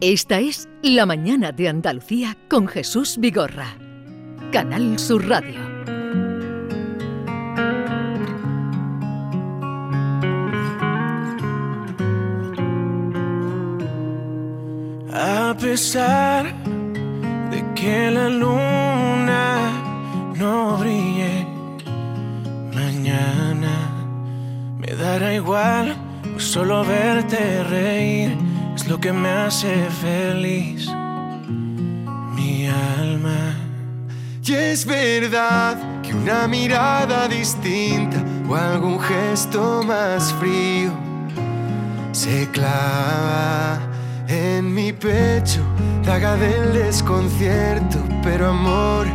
Esta es La Mañana de Andalucía con Jesús Vigorra. Canal Sur Radio. A pesar de que la luna no brille mañana, me dará igual solo verte reír lo que me hace feliz. Mi alma. Y es verdad que una mirada distinta o algún gesto más frío se clava en mi pecho, daga del desconcierto, pero amor,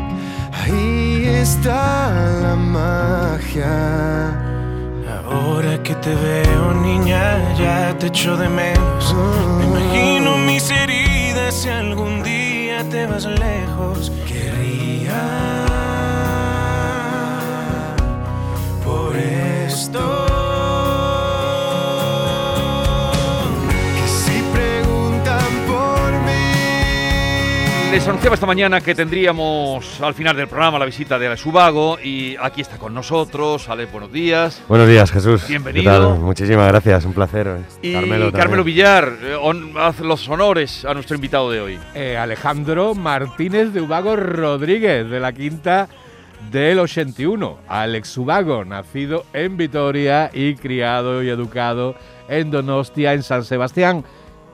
ahí está la magia. Ahora que te veo, niña, ya te echo de menos. Me imagino mis heridas si algún día te vas lejos. Querría por esto. Les anunciaba esta mañana que tendríamos al final del programa la visita de Alex Ubago y aquí está con nosotros. Alex, buenos días. Buenos días, Jesús. Bienvenido. ¿Qué tal? Muchísimas gracias, un placer. eh. Y Carmelo. Villar, eh, haz los honores a nuestro invitado de hoy. Eh, Alejandro Martínez de Ubago Rodríguez, de la quinta del 81. Alex Ubago, nacido en Vitoria y criado y educado en Donostia, en San Sebastián.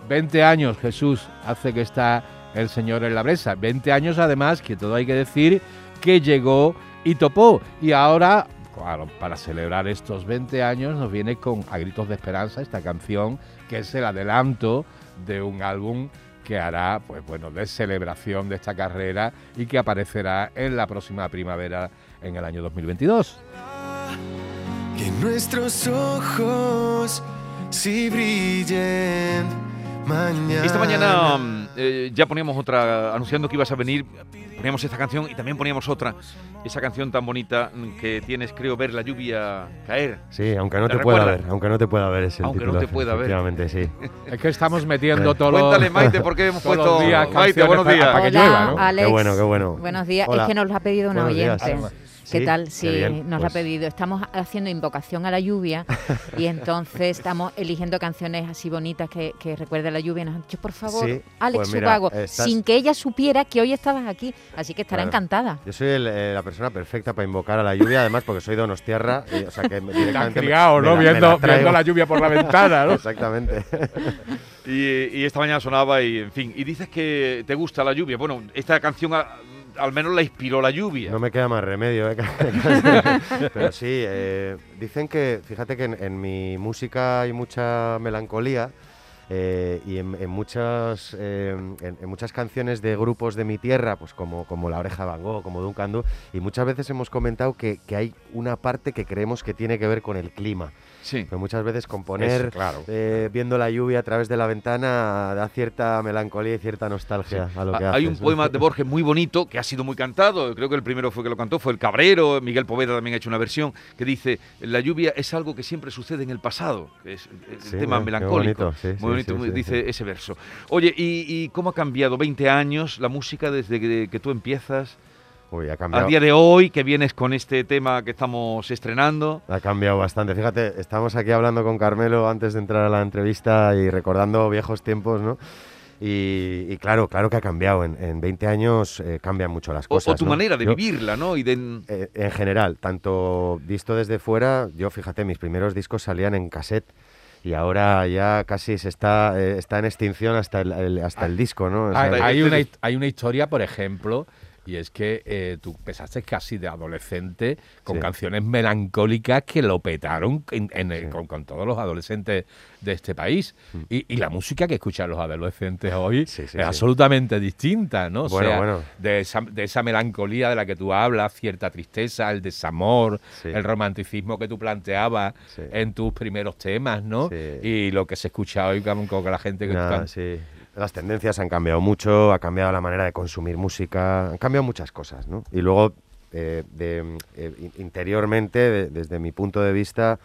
20 años, Jesús, hace que está el señor en la bresa. 20 años, además, que todo hay que decir, que llegó y topó. Y ahora, claro, para celebrar estos 20 años, nos viene con A Gritos de Esperanza esta canción, que es el adelanto de un álbum que hará, pues bueno, de celebración de esta carrera y que aparecerá en la próxima primavera en el año 2022. Que nuestros ojos si brillen mañana. Esta mañana mm, eh, ya poníamos otra, anunciando que ibas a venir, poníamos esta canción y también poníamos otra, esa canción tan bonita que tienes, creo, ver la lluvia caer. Sí, aunque no ¿Te te, pueda ver, aunque no te pueda ver es el Aunque no título. te pueda ver. Efectivamente, sí. Es que estamos metiendo todos los- Cuéntale, Maite, por qué hemos puesto... días Maite, buenos para- días. para que Hola, llueva, ¿no? Alex. Qué bueno, qué bueno. Buenos días. Hola. Es que nos lo ha pedido una Buenos días. ¿Qué Sí, tal? qué Sí, bien, nos lo ha pues. pedido. Estamos haciendo invocación a la lluvia y entonces estamos eligiendo canciones así bonitas que, que recuerden la lluvia. Nos han dicho, por favor, Sí, Alex pues mira, Ubago, estás- sin que ella supiera que hoy estabas aquí. Así que estará Claro. encantada. Yo soy el, eh, la persona perfecta para invocar a la lluvia, además porque soy donostiarra, y, o sea que directamente me- criado, me ¿no? la- me la viendo, la lluvia por la ventana, ¿no? Exactamente. Y, y esta mañana sonaba y, en fin, y dices que te gusta la lluvia. Bueno, esta canción a- al menos la inspiró la lluvia. No me queda más remedio, ¿eh? Pero sí, eh, dicen que, fíjate que en, mi música hay mucha melancolía eh, y en, en muchas, eh, en, en muchas canciones de grupos de mi tierra, pues como, como La Oreja de Van Gogh, como Duncan Du, y muchas veces hemos comentado que, que hay una parte que creemos que tiene que ver con el clima. Sí. Pero muchas veces componer, Eso, claro. eh, viendo la lluvia a través de la ventana, da cierta melancolía y cierta nostalgia a lo que Hay haces, un ¿no? poema de Borges muy bonito que ha sido muy cantado. Creo que el primero fue que lo cantó, fue el Cabrero. Miguel Poveda también ha hecho una versión que dice: La lluvia es algo que siempre sucede en el pasado. que es el Sí, tema qué melancólico. bonito, sí, muy sí, bonito, sí, muy- sí, dice sí. ese verso. Oye, ¿y, y cómo ha cambiado 20 años la música desde que, que tú empiezas? Uy, ha A cambiado. día de hoy, que vienes con este tema que estamos estrenando. Ha cambiado bastante. Fíjate, estamos aquí hablando con Carmelo antes de entrar a la entrevista y recordando viejos tiempos, ¿no? Y, y claro, claro que ha cambiado. En, en 20 años eh, cambian mucho las O, cosas. o tu ¿no? manera de Yo, vivirla, ¿no? Y de, eh, en general, tanto visto desde fuera, yo fíjate, mis primeros discos salían en cassette y ahora ya casi se está, eh, está en extinción hasta el, el- hasta el disco, ¿no? O sea, Hay, hay una, hay una historia, por ejemplo, y es que eh, tú empezaste casi de adolescente con Sí. canciones melancólicas que lo petaron en- en el- Sí. Mm. con, con todos los adolescentes de este país. Y, y la música que escuchan los adolescentes hoy Sí, es absolutamente distinta, ¿no? O Bueno, sea, bueno. De, esa, de esa melancolía de la que tú hablas, cierta tristeza, el desamor, el romanticismo que tú planteabas en tus primeros temas, ¿no? Y lo que se escucha hoy con, con la gente que sí. Las tendencias han cambiado mucho, ha cambiado la manera de consumir música, han cambiado muchas cosas, ¿no? Y luego, eh, de, eh, in- interiormente, de- desde mi punto de vista,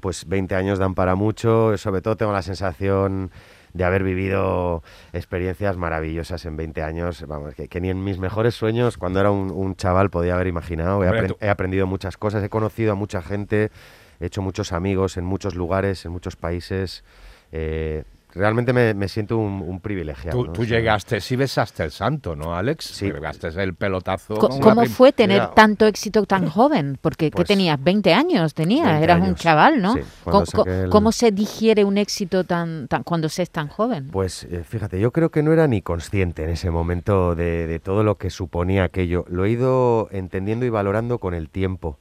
pues 20 años dan para mucho, sobre todo tengo la sensación de haber vivido experiencias maravillosas en 20 años, vamos, que, que ni en mis mejores sueños, cuando era un, un chaval, podía haber imaginado. He aprendido muchas cosas, he conocido a mucha gente, he hecho muchos amigos en muchos lugares, en muchos países. eh, realmente me, me siento un, un privilegiado. Tú, ¿no? tú llegaste, sí besaste el santo, ¿no, Alex? Sí. Pegaste el pelotazo. ¿Cómo prim- fue tener Mira, tanto éxito tan joven? Porque ¿qué pues, tenías? 20 años tenías, 20 eras un chaval, ¿no? Sí, saqué el- ¿Cómo se digiere un éxito tan, tan cuando se es tan joven? Pues eh, fíjate, yo creo que no era ni consciente en ese momento de, de todo lo que suponía aquello. Lo he ido entendiendo y valorando con el tiempo.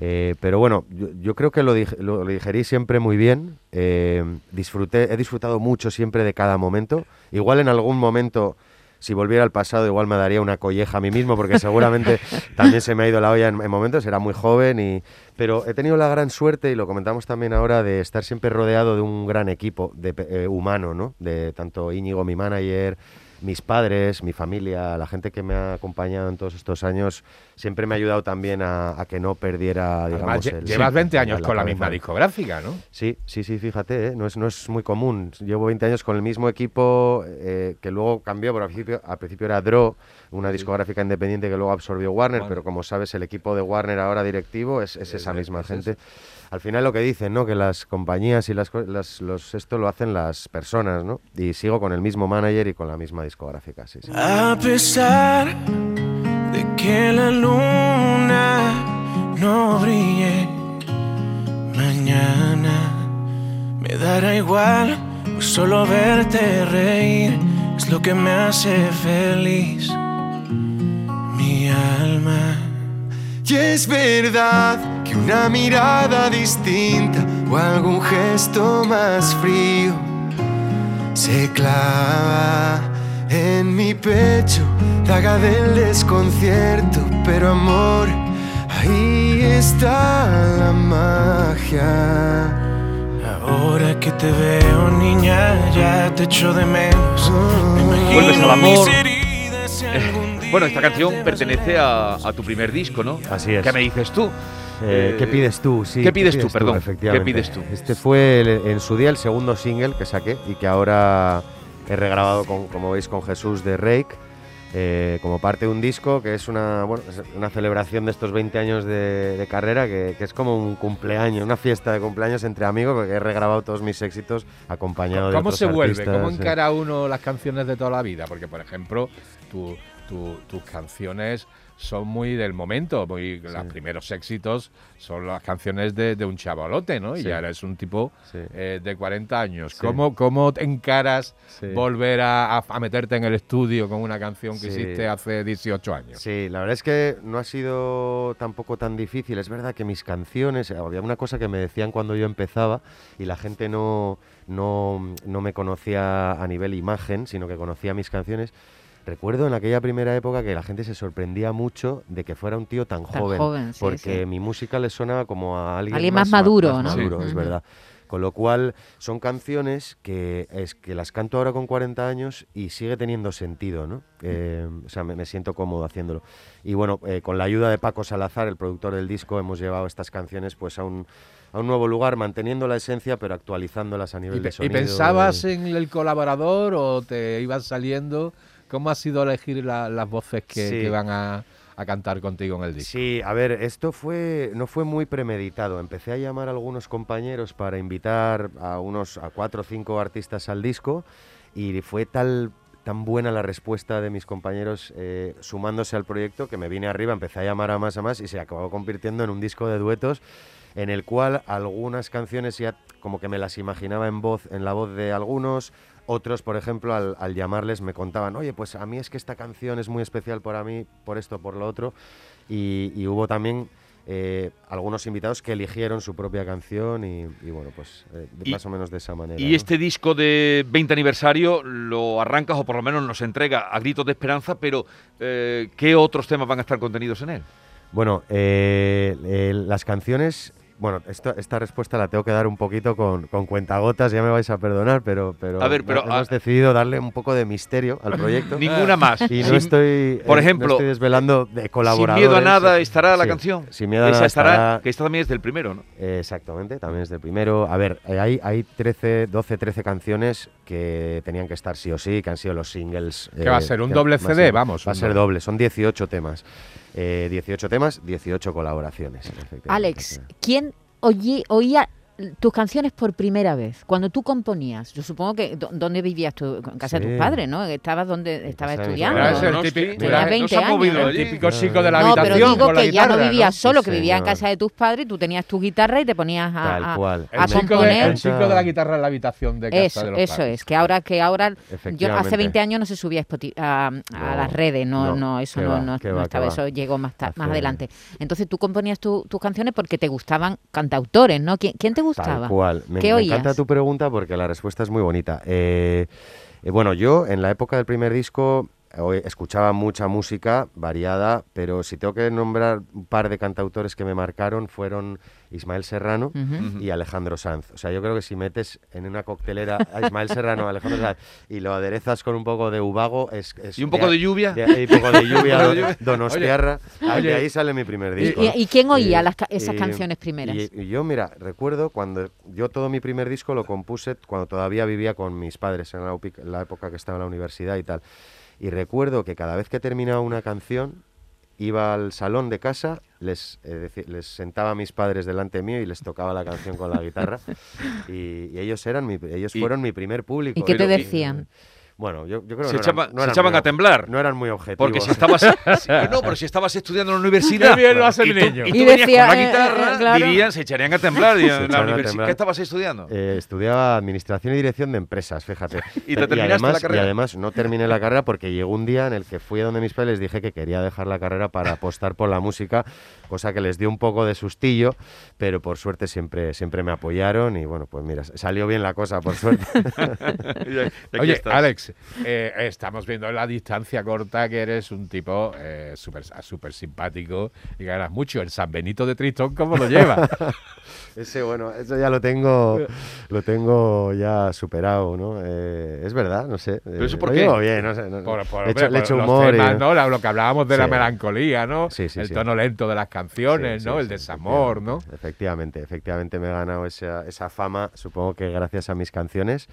Eh, pero bueno, yo, yo creo que lo, lo- lo digerí siempre muy bien. eh, disfruté, he disfrutado mucho siempre de cada momento. Igual en algún momento, si volviera al pasado, igual me daría una colleja a mí mismo, porque seguramente también se me ha ido la olla en, en momentos. Era muy joven, y, pero he tenido la gran suerte, y lo comentamos también ahora, de estar siempre rodeado de un gran equipo de, eh, humano, ¿no? De tanto Íñigo, mi manager, mis padres, mi familia, la gente que me ha acompañado en todos estos años, siempre me ha ayudado también a, a que no perdiera, digamos, Además, el- llevas sí, 20 años la con la cabeza. misma discográfica, ¿no? Sí, sí, sí, fíjate, ¿eh? no, es, no es muy común. Llevo 20 años con el mismo equipo eh, que luego cambió, pero al principio, al principio era Draw, una discográfica independiente que luego absorbió Warner, Warner. pero como sabes, el equipo de Warner ahora directivo es, es esa Es- misma es gente. Al final lo que dicen, ¿no? Que las compañías y las, los esto lo hacen las personas, ¿no? Y sigo con el mismo manager y con la misma discográfica, sí, sí. A pesar que la luna no brille mañana, me dará igual, pues solo verte reír es lo que me hace feliz. Mi alma. Y es verdad que una mirada distinta o algún gesto más frío se clava en mi pecho, daga del desconcierto, pero amor, ahí está la magia. Ahora que te veo, niña, ya te echo de menos. Me Vuelves al imagino amor. día Bueno, esta canción pertenece a, a tu primer disco, ¿no? Así es. ¿Qué me dices tú? Eh, ¿Qué Eh, pides tú? Sí, ¿qué pides tú? Perdón, ¿qué pides tú? Este fue el- en su día el segundo single que saqué y que ahora he regrabado, con, como veis, con Jesús de Rake, eh, como parte de un disco que es una, bueno, una celebración de estos 20 años de, de carrera, que, que es como un cumpleaños, una fiesta de cumpleaños entre amigos, porque he regrabado todos mis éxitos acompañado de ¿Cómo otros se vuelve? ¿Cómo eh. encara uno las canciones de toda la vida? Porque, por ejemplo, tu- tu- tus canciones son muy del momento. Muy, Los primeros éxitos son las canciones de, de un chavalote, ¿no? Y ahora es un tipo Sí. eh, de 40 años. Sí. ¿Cómo, ¿Cómo te encaras volver a, a- meterte en el estudio con una canción que hiciste hace 18 años? Sí, la verdad es que no ha sido tampoco tan difícil. Es verdad que mis canciones, eh, había una cosa que me decían cuando yo empezaba y la gente no, no, no me conocía a nivel imagen, sino que conocía mis canciones. Recuerdo en aquella primera época que la gente se sorprendía mucho de que fuera un tío tan, Tan joven, joven, sí, porque sí. mi música le sonaba como a alguien, Alguien más ma- maduro, más ¿no? maduro, Sí. es verdad. Con lo cual son canciones que es que las canto ahora con 40 años y sigue teniendo sentido, ¿no? Eh, o sea, me, me siento cómodo haciéndolo. Y bueno, eh, con la ayuda de Paco Salazar, el productor del disco, hemos llevado estas canciones pues a un, a un nuevo lugar, manteniendo la esencia pero actualizándolas a nivel ¿Y, de pe- y sonido. pensabas de- en el colaborador o te ibas saliendo? ¿Cómo ha sido elegir la- las voces que, Sí. que van a, a cantar contigo en el disco? Sí, a ver, esto fue no fue muy premeditado. Empecé a llamar a algunos compañeros para invitar a unos a cuatro o cinco artistas al disco y fue tal tan buena la respuesta de mis compañeros eh, sumándose al proyecto que me vine arriba, empecé a llamar a más a más y se acabó convirtiendo en un disco de duetos en el cual algunas canciones ya como que me las imaginaba en voz, en la voz de algunos, otros, por ejemplo, al, al llamarles me contaban, oye, pues a mí es que esta canción es muy especial para mí, por esto, por lo otro, y, y hubo también eh, algunos invitados que eligieron su propia canción y, y bueno, pues eh, Y- más o menos de esa manera. Y ¿no? este disco de 20 aniversario lo arrancas o por lo menos nos entrega a gritos de esperanza, pero eh, ¿qué otros temas van a estar contenidos en él? Bueno, las canciones. Bueno, esto- esta respuesta la tengo que dar un poquito con, con cuentagotas, ya me vais a perdonar, pero, pero, A ver, pero, hemos ah, decidido darle un poco de misterio al proyecto. Ninguna más. Y no Sin- estoy, por eh, ejemplo, no estoy desvelando de Sin colaboradores. miedo a nada estará la Sí, canción. Sin miedo a Esa nada estará, estará. que esta también es del primero, ¿no? Eh, Exactamente, también es del primero. A ver, eh, hay, hay 13, 12, 13 canciones que tenían que estar sí o sí, que han sido los singles. Que va a ser un doble va a CD, ser- vamos, Va a ser doble. doble, son 18 temas. Eh, 18 temas, 18 colaboraciones. Alex, ¿quién oye- oía tus canciones por primera vez? Cuando tú componías, yo supongo que ¿dó- ¿dónde vivías tú? En casa de tus padres, ¿no? Estabas donde estabas estudiando. Era ese el No, típico, Tenías era 20 no años. el típico chico de la no, pero habitación digo con la que ya no vivías solo, Sí, que vivías en casa de tus padres, tú tenías tu guitarra y te ponías a, Tal a- cual. a El chico, de, componer. el chico de la guitarra en la habitación de casa Eso, de los eso padres. es, que ahora, que ahora yo hace Efectivamente. 20 años no se subía a, a- a No, las redes, no, no, no, eso no, va, no, no estaba, eso llegó más, más adelante. Entonces tú componías tu- tus canciones porque te gustaban cantautores, ¿no? ¿Quién, quién te gustaba? Tal cual. Me, ¿Qué me oías? encanta tu pregunta porque la respuesta es muy bonita. Eh, eh, bueno, yo en la época del primer disco escuchaba mucha música variada, pero si tengo que nombrar un par de cantautores que me marcaron fueron Ismael Serrano Ujú. y Alejandro Sanz. O sea, yo creo que si metes en una coctelera a Ismael Serrano, a Alejandro Sanz y lo aderezas con un poco de uvago, es, es Y un poco de lluvia. de- y un poco de lluvia, de. Donostiarra. De ahí sale mi primer disco. ¿Y, y quién oía Y- las esas y- canciones primeras? Y, y yo, mira, recuerdo cuando yo todo mi primer disco lo compuse cuando todavía vivía con mis padres en la, en la época que estaba en la universidad y tal. Y recuerdo que cada vez que terminaba una canción, iba al salón de casa, les, eh, les sentaba a mis padres delante mío y les tocaba la canción con la guitarra. Y, y ellos eran mi, ellos Y- fueron mi primer público. ¿Y qué te decían? Bueno, yo, yo creo Se que no echaban- eran, no se echaban muy a temblar. No eran muy objetivos. Porque si estabas, no, pero si estabas estudiando en la universidad, Qué bien lo hace y el tú, niño. y tú Y venías decía, con la eh, guitarra, eh, claro. dirían, se echarían a temblar. Se en la echaban a universi- temblar. ¿Qué estabas estudiando? Eh, estudiaba Administración y Dirección de Empresas, fíjate. ¿Y te terminaste además, la carrera? Y además no terminé la carrera porque llegó un día en el que fui a donde mis padres les dije que quería dejar la carrera para apostar por la música, cosa que les dio un poco de sustillo, pero por suerte siempre, siempre me apoyaron y bueno, pues mira, salió bien la cosa, por suerte. Y aquí Oye, estás. Alex, eh, estamos viendo en la distancia corta que eres un tipo eh, súper súper simpático y ganas mucho. El San Benito de Tristón, ¿cómo lo lleva? Ese, bueno, eso ya lo tengo, lo tengo ya superado, ¿no? Eh, es verdad, no sé. ¿Pero eso eh, por lo qué? llevo bien, no sé. no- Por, por- le echo, hombre, le por echo los humor y- temas, ¿no? La- Lo que hablábamos de la Sí. melancolía, ¿no? Sí, sí, el tono lento de las canciones, ¿no? el desamor, ¿no? Efectivamente, efectivamente me he ganado esa, esa fama, supongo que gracias a mis canciones,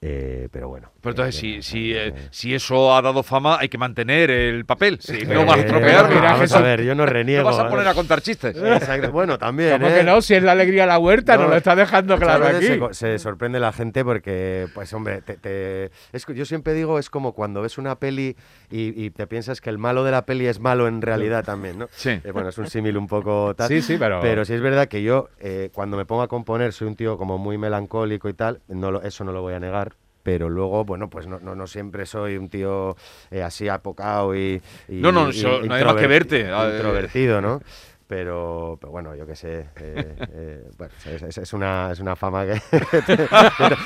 eh, pero bueno. Pero entonces, Eh, si, si, eh, eh, si eso ha dado fama, hay que mantener el papel. Sí, eh, no vas a estropearlo. mira, Vamos Jesús, a ver, yo no reniego. No vas a poner a contar chistes. Exacto, Bueno, también. ¿Cómo ¿eh? que no? Si es la alegría de la huerta, No, nos lo está dejando claro aquí. Se, sorprende la gente porque, pues hombre, te, te- es yo siempre digo, es como cuando ves una peli y, y te piensas que el malo de la peli es malo en realidad también, ¿no? Sí. Eh, bueno, es un símil un poco tal. Sí, sí, pero- Pero sí es verdad que yo, eh, cuando me pongo a componer, soy un tío como muy melancólico y tal, no lo- eso no lo voy a negar. Pero luego, bueno, pues no, no, no siempre soy un tío eh, así apocado y, y- No, no, y- eso no hay más que verte. Introvertido, ¿no? Pero, pero bueno, yo qué sé. eh, eh, bueno, es, es- es una, es una fama que.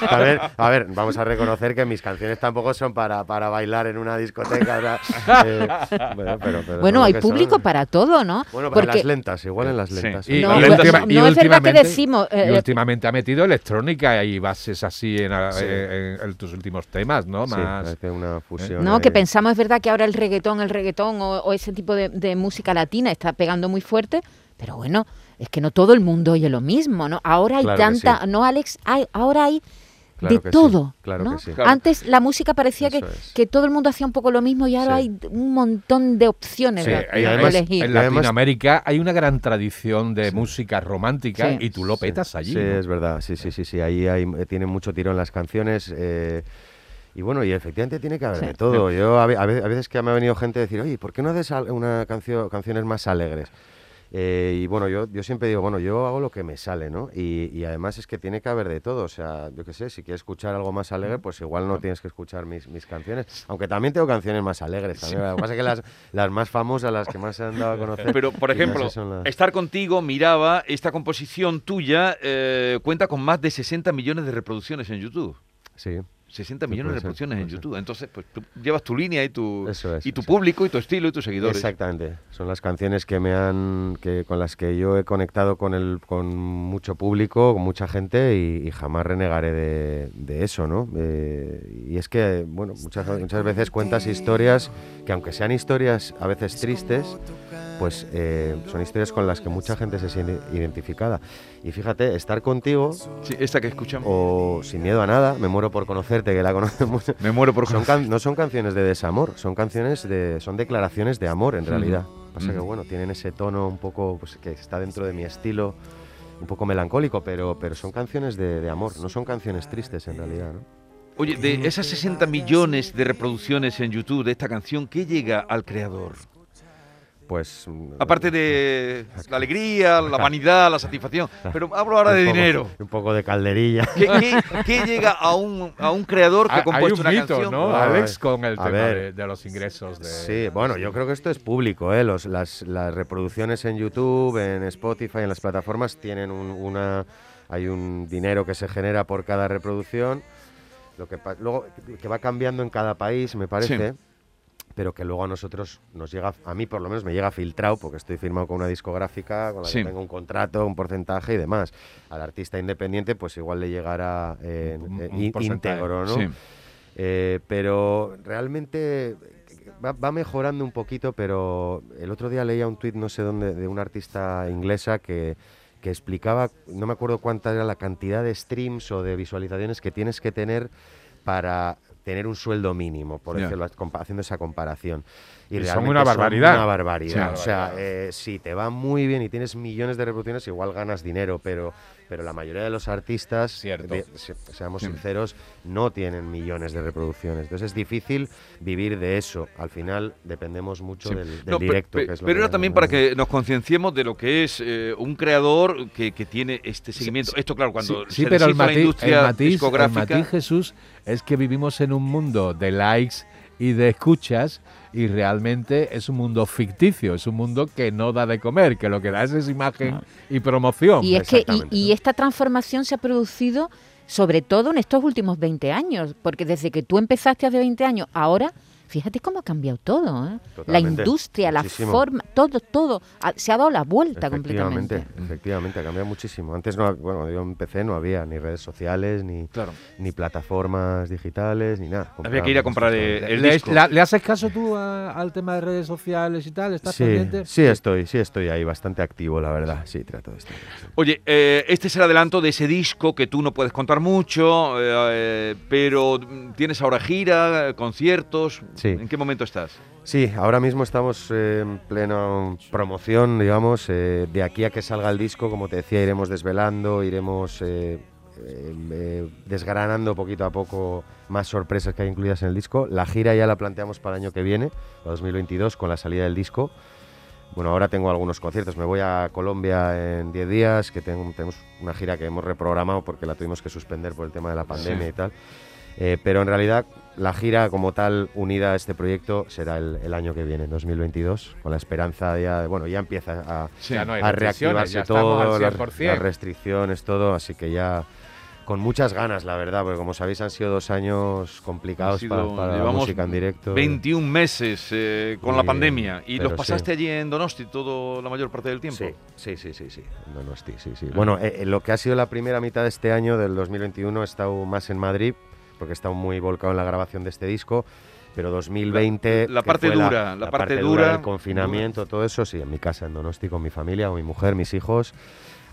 a, ver, a ver, vamos a reconocer que mis canciones tampoco son para, para bailar en una discoteca. eh, bueno, pero- pero Bueno, hay son. público para todo, ¿no? Bueno, para Porque las lentas, igual en las Sí. lentas. Y, No, y pero última- no- y no es verdad que últimamente- decimos, eh, y últimamente ha metido electrónica y bases así en, a- Sí. en- en tus últimos temas, ¿no? Sí, Más. parece una fusión. No, que pensamos, es verdad que ahora el reggaetón, el reggaetón o, o ese tipo de, de música latina está pegando muy fuerte, pero bueno, es que no todo el mundo oye lo mismo, ¿no? Ahora hay Claro tanta, sí. ¿no, Alex? Hay, ahora hay Claro de que sí, todo, claro ¿no? que sí. Claro. Antes la música parecía que, es. que todo el mundo hacía un poco lo mismo y ahora Sí. hay un montón de opciones Sí, de, elegir. en Latinoamérica hay una gran tradición de música romántica Sí. y tú lo Sí, petas allí. Sí, ¿no? es verdad. Sí, sí, sí, sí. Ahí hay, eh, tienen mucho tirón las canciones. eh, y bueno, y efectivamente tiene que haber Sí. de todo. Yo a, ve- a ve- a veces que me ha venido gente a decir, oye, ¿por qué no haces una canción, canciones más alegres? Eh, y bueno, yo, yo siempre digo, bueno, yo hago lo que me sale, ¿no? Y, y además es que tiene que haber de todo. O sea, yo qué sé, si quieres escuchar algo más alegre, pues igual no tienes que escuchar mis, mis canciones. Aunque también tengo canciones más alegres. También. Lo que pasa es que las, las más famosas, las que más se han dado a conocer. Pero, por ejemplo, las- estar contigo, miraba, esta composición tuya eh, cuenta con más de 60 millones de reproducciones en YouTube. Sí. 60 Sí, millones de reproducciones en. YouTube. Entonces, pues tú llevas tu línea y tu, Eso es, y tu eso es. público y tu estilo y tus seguidores. Exactamente. Son las canciones que me han, que, con las que yo he conectado con el, con mucho público, con mucha gente y, y jamás renegaré de, de eso, ¿no? Eh, y es que, bueno, muchas, muchas veces cuentas historias que aunque sean historias a veces tristes, pues eh, son historias con las que mucha gente se siente identificada. Y fíjate, estar contigo Sí, esta que escuchamos. o sin miedo a nada, me muero por conocerte, que la conocemos. Me muero por Son can- no son canciones de desamor, son canciones de, son declaraciones de amor en realidad. Pasa que Ujú. bueno, tienen ese tono un poco pues, que está dentro de mi estilo, un poco melancólico, pero, pero son canciones de, de amor, no son canciones tristes en realidad. ¿no? Oye, de esas 60 millones de reproducciones en YouTube de esta canción, ¿qué llega al creador? Pues mm, Aparte de la alegría, la vanidad, la satisfacción. Pero hablo ahora de poco- dinero. Un poco de calderilla. ¿Qué, qué- qué llega a un, a un creador que ha Hay un una mito, canción? ¿no, Ah, Alex, con el a tema ver. de, de los ingresos de... Sí, bueno, yo creo que esto es público, ¿eh? Los- las, las reproducciones en YouTube, en Spotify, en las plataformas tienen un, una, hay un dinero que se genera por cada reproducción, lo que pa- luego que va cambiando en cada país, me parece. Pero que luego a nosotros nos llega, a mí por lo menos me llega filtrado, porque estoy firmado con una discográfica, con la Sí. que tengo un contrato, un porcentaje y demás. Al artista independiente, pues igual le llegará í- porcentaje. íntegro, ¿no? Sí. Eh, pero realmente va, va mejorando un poquito, pero el otro día leía un tuit, no sé dónde, de una artista inglesa que, que explicaba, no me acuerdo cuánta era la cantidad de streams o de visualizaciones que tienes que tener para tener un sueldo mínimo, por decirlo, haciendo esa comparación. Y son realmente una barbaridad. Una barbaridad. Sí. o sea, eh, si te va muy bien y tienes millones de reproducciones, igual ganas dinero, pero, pero la mayoría de los artistas, Cierto. de- se- seamos sinceros, no tienen millones de reproducciones. Entonces es difícil vivir de eso. Al final dependemos mucho Sí. del, del No, pe- directo. pe- que es lo pero que era también para que nos concienciemos de lo que es eh, un creador que, que tiene este seguimiento. Esto, claro, cuando Sí, sí, se pero el la matiz, el industria el discográfica. matiz, Jesús, es que vivimos en un mundo de likes y de escuchas y realmente es un mundo ficticio, es un mundo que no da de comer, que lo que da es, es imagen y promoción. Y es que y, y esta transformación se ha producido sobre todo en estos últimos 20 años, porque desde que tú empezaste hace 20 años, ahora, fíjate cómo ha cambiado todo, ¿eh? La industria, muchísimo. la forma, todo, todo, ha- se ha dado la vuelta Efectivamente, completamente. efectivamente, ha cambiado muchísimo. Antes, no, bueno, yo empecé, no había ni redes sociales, ni, Claro. ni plataformas digitales, ni nada. Había que ir a comprar eh, el ¿Le, disco. le haces caso tú a- al tema de redes sociales y tal? ¿Estás Sí, pendiente? sí estoy, sí estoy ahí, bastante activo, la verdad. Sí, trato de estar. Oye, eh, este es el adelanto de ese disco que tú no puedes contar mucho, eh, eh, pero mm, tienes ahora gira, conciertos. Sí. ¿En qué momento estás? Sí, ahora mismo estamos eh, en plena promoción, digamos. eh, de aquí a que salga el disco, como te decía, iremos desvelando, iremos eh, eh, eh, desgranando poquito a poco más sorpresas que hay incluidas en el disco. La gira ya la planteamos para el año que viene, para 2022, con la salida del disco. Bueno, ahora tengo algunos conciertos. Me voy a Colombia en 10 días, que tengo- tenemos una gira que hemos reprogramado porque la tuvimos que suspender por el tema de la pandemia Sí. y tal. Eh, pero en realidad la gira como tal unida a este proyecto será el, el año que viene, en 2022, con la esperanza ya, de- bueno, ya empieza a, Sí. Ya no hay a restricciones, reactivarse todo, las, 100%. las restricciones, todo, así que ya con muchas ganas, la verdad, porque como sabéis han sido dos años complicados sido- para, para la música en directo. 21 meses eh, con la pandemia y los pasaste sí. allí en Donosti todo la mayor parte del tiempo. Sí, sí, sí, sí, sí. en Donosti, sí, sí. Bueno, eh, eh, lo que ha sido la primera mitad de este año, del 2021, he estado más en Madrid, porque estado muy volcado en la grabación de este disco. Pero 2020. La- la parte dura, la parte dura, del confinamiento, todo eso, sí, en mi casa, en Donosti, con mi familia, con mi mujer, mis hijos.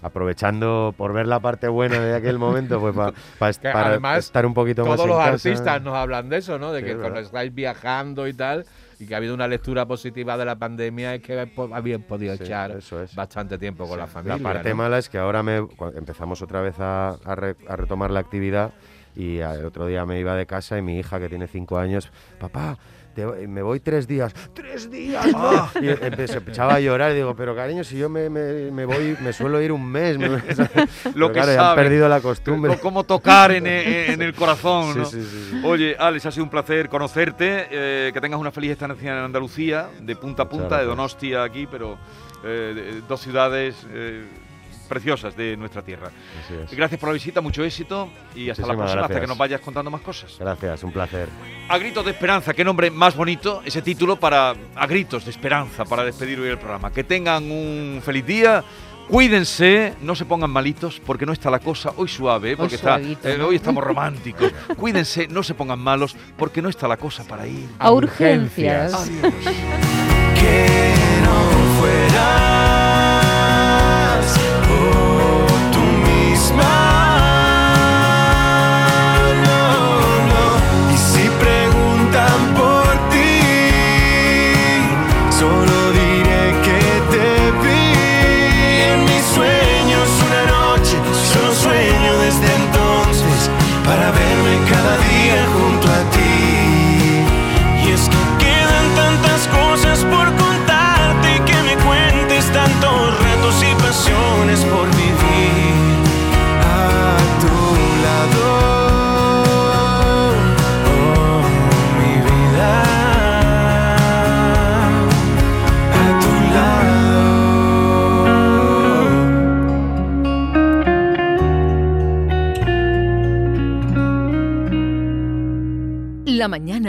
Aprovechando por ver la parte buena de aquel momento, pues pa- pa- Que para además, estar un poquito más Todos en los casa. artistas nos hablan de eso, ¿no? De Sí, que cuando estáis viajando y tal, y que ha habido una lectura positiva de la pandemia, es que po- habían podido Sí, echar eso es. bastante tiempo con la familia. La parte ¿no? mala es que ahora me, empezamos otra vez a, a re- a retomar la actividad y el otro día me iba de casa y mi hija que tiene cinco años, papá, te- me voy tres días, tres días. Ah. Y empecé, empezaba a llorar y digo, pero cariño, si yo me, me- me voy, me suelo ir un mes. me- Lo que claro, ya han perdido la costumbre. Co- Cómo tocar en, e- en el corazón, Sí, ¿no? sí, sí, sí. Oye, Alex, ha sido un placer conocerte, eh, que tengas una feliz estancia en Andalucía, de punta a punta, de gracias. Donosti a aquí, pero eh, de- dos ciudades eh, preciosas de nuestra tierra. Así es. Gracias por la visita, mucho éxito y hasta la próxima, hasta que nos vayas contando más cosas. Gracias, un placer. A gritos de esperanza, qué nombre más bonito ese título para a gritos de esperanza para despedir hoy el programa. Que tengan un feliz día. Cuídense, no se pongan malitos porque no está la cosa hoy suave, ¿eh? porque está, suavito, eh, ¿no? hoy estamos románticos. Cuídense, no se pongan malos porque no está la cosa para ir. A urgencias. Adiós. que no fue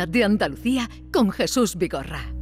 de Andalucía con Jesús Vigorra.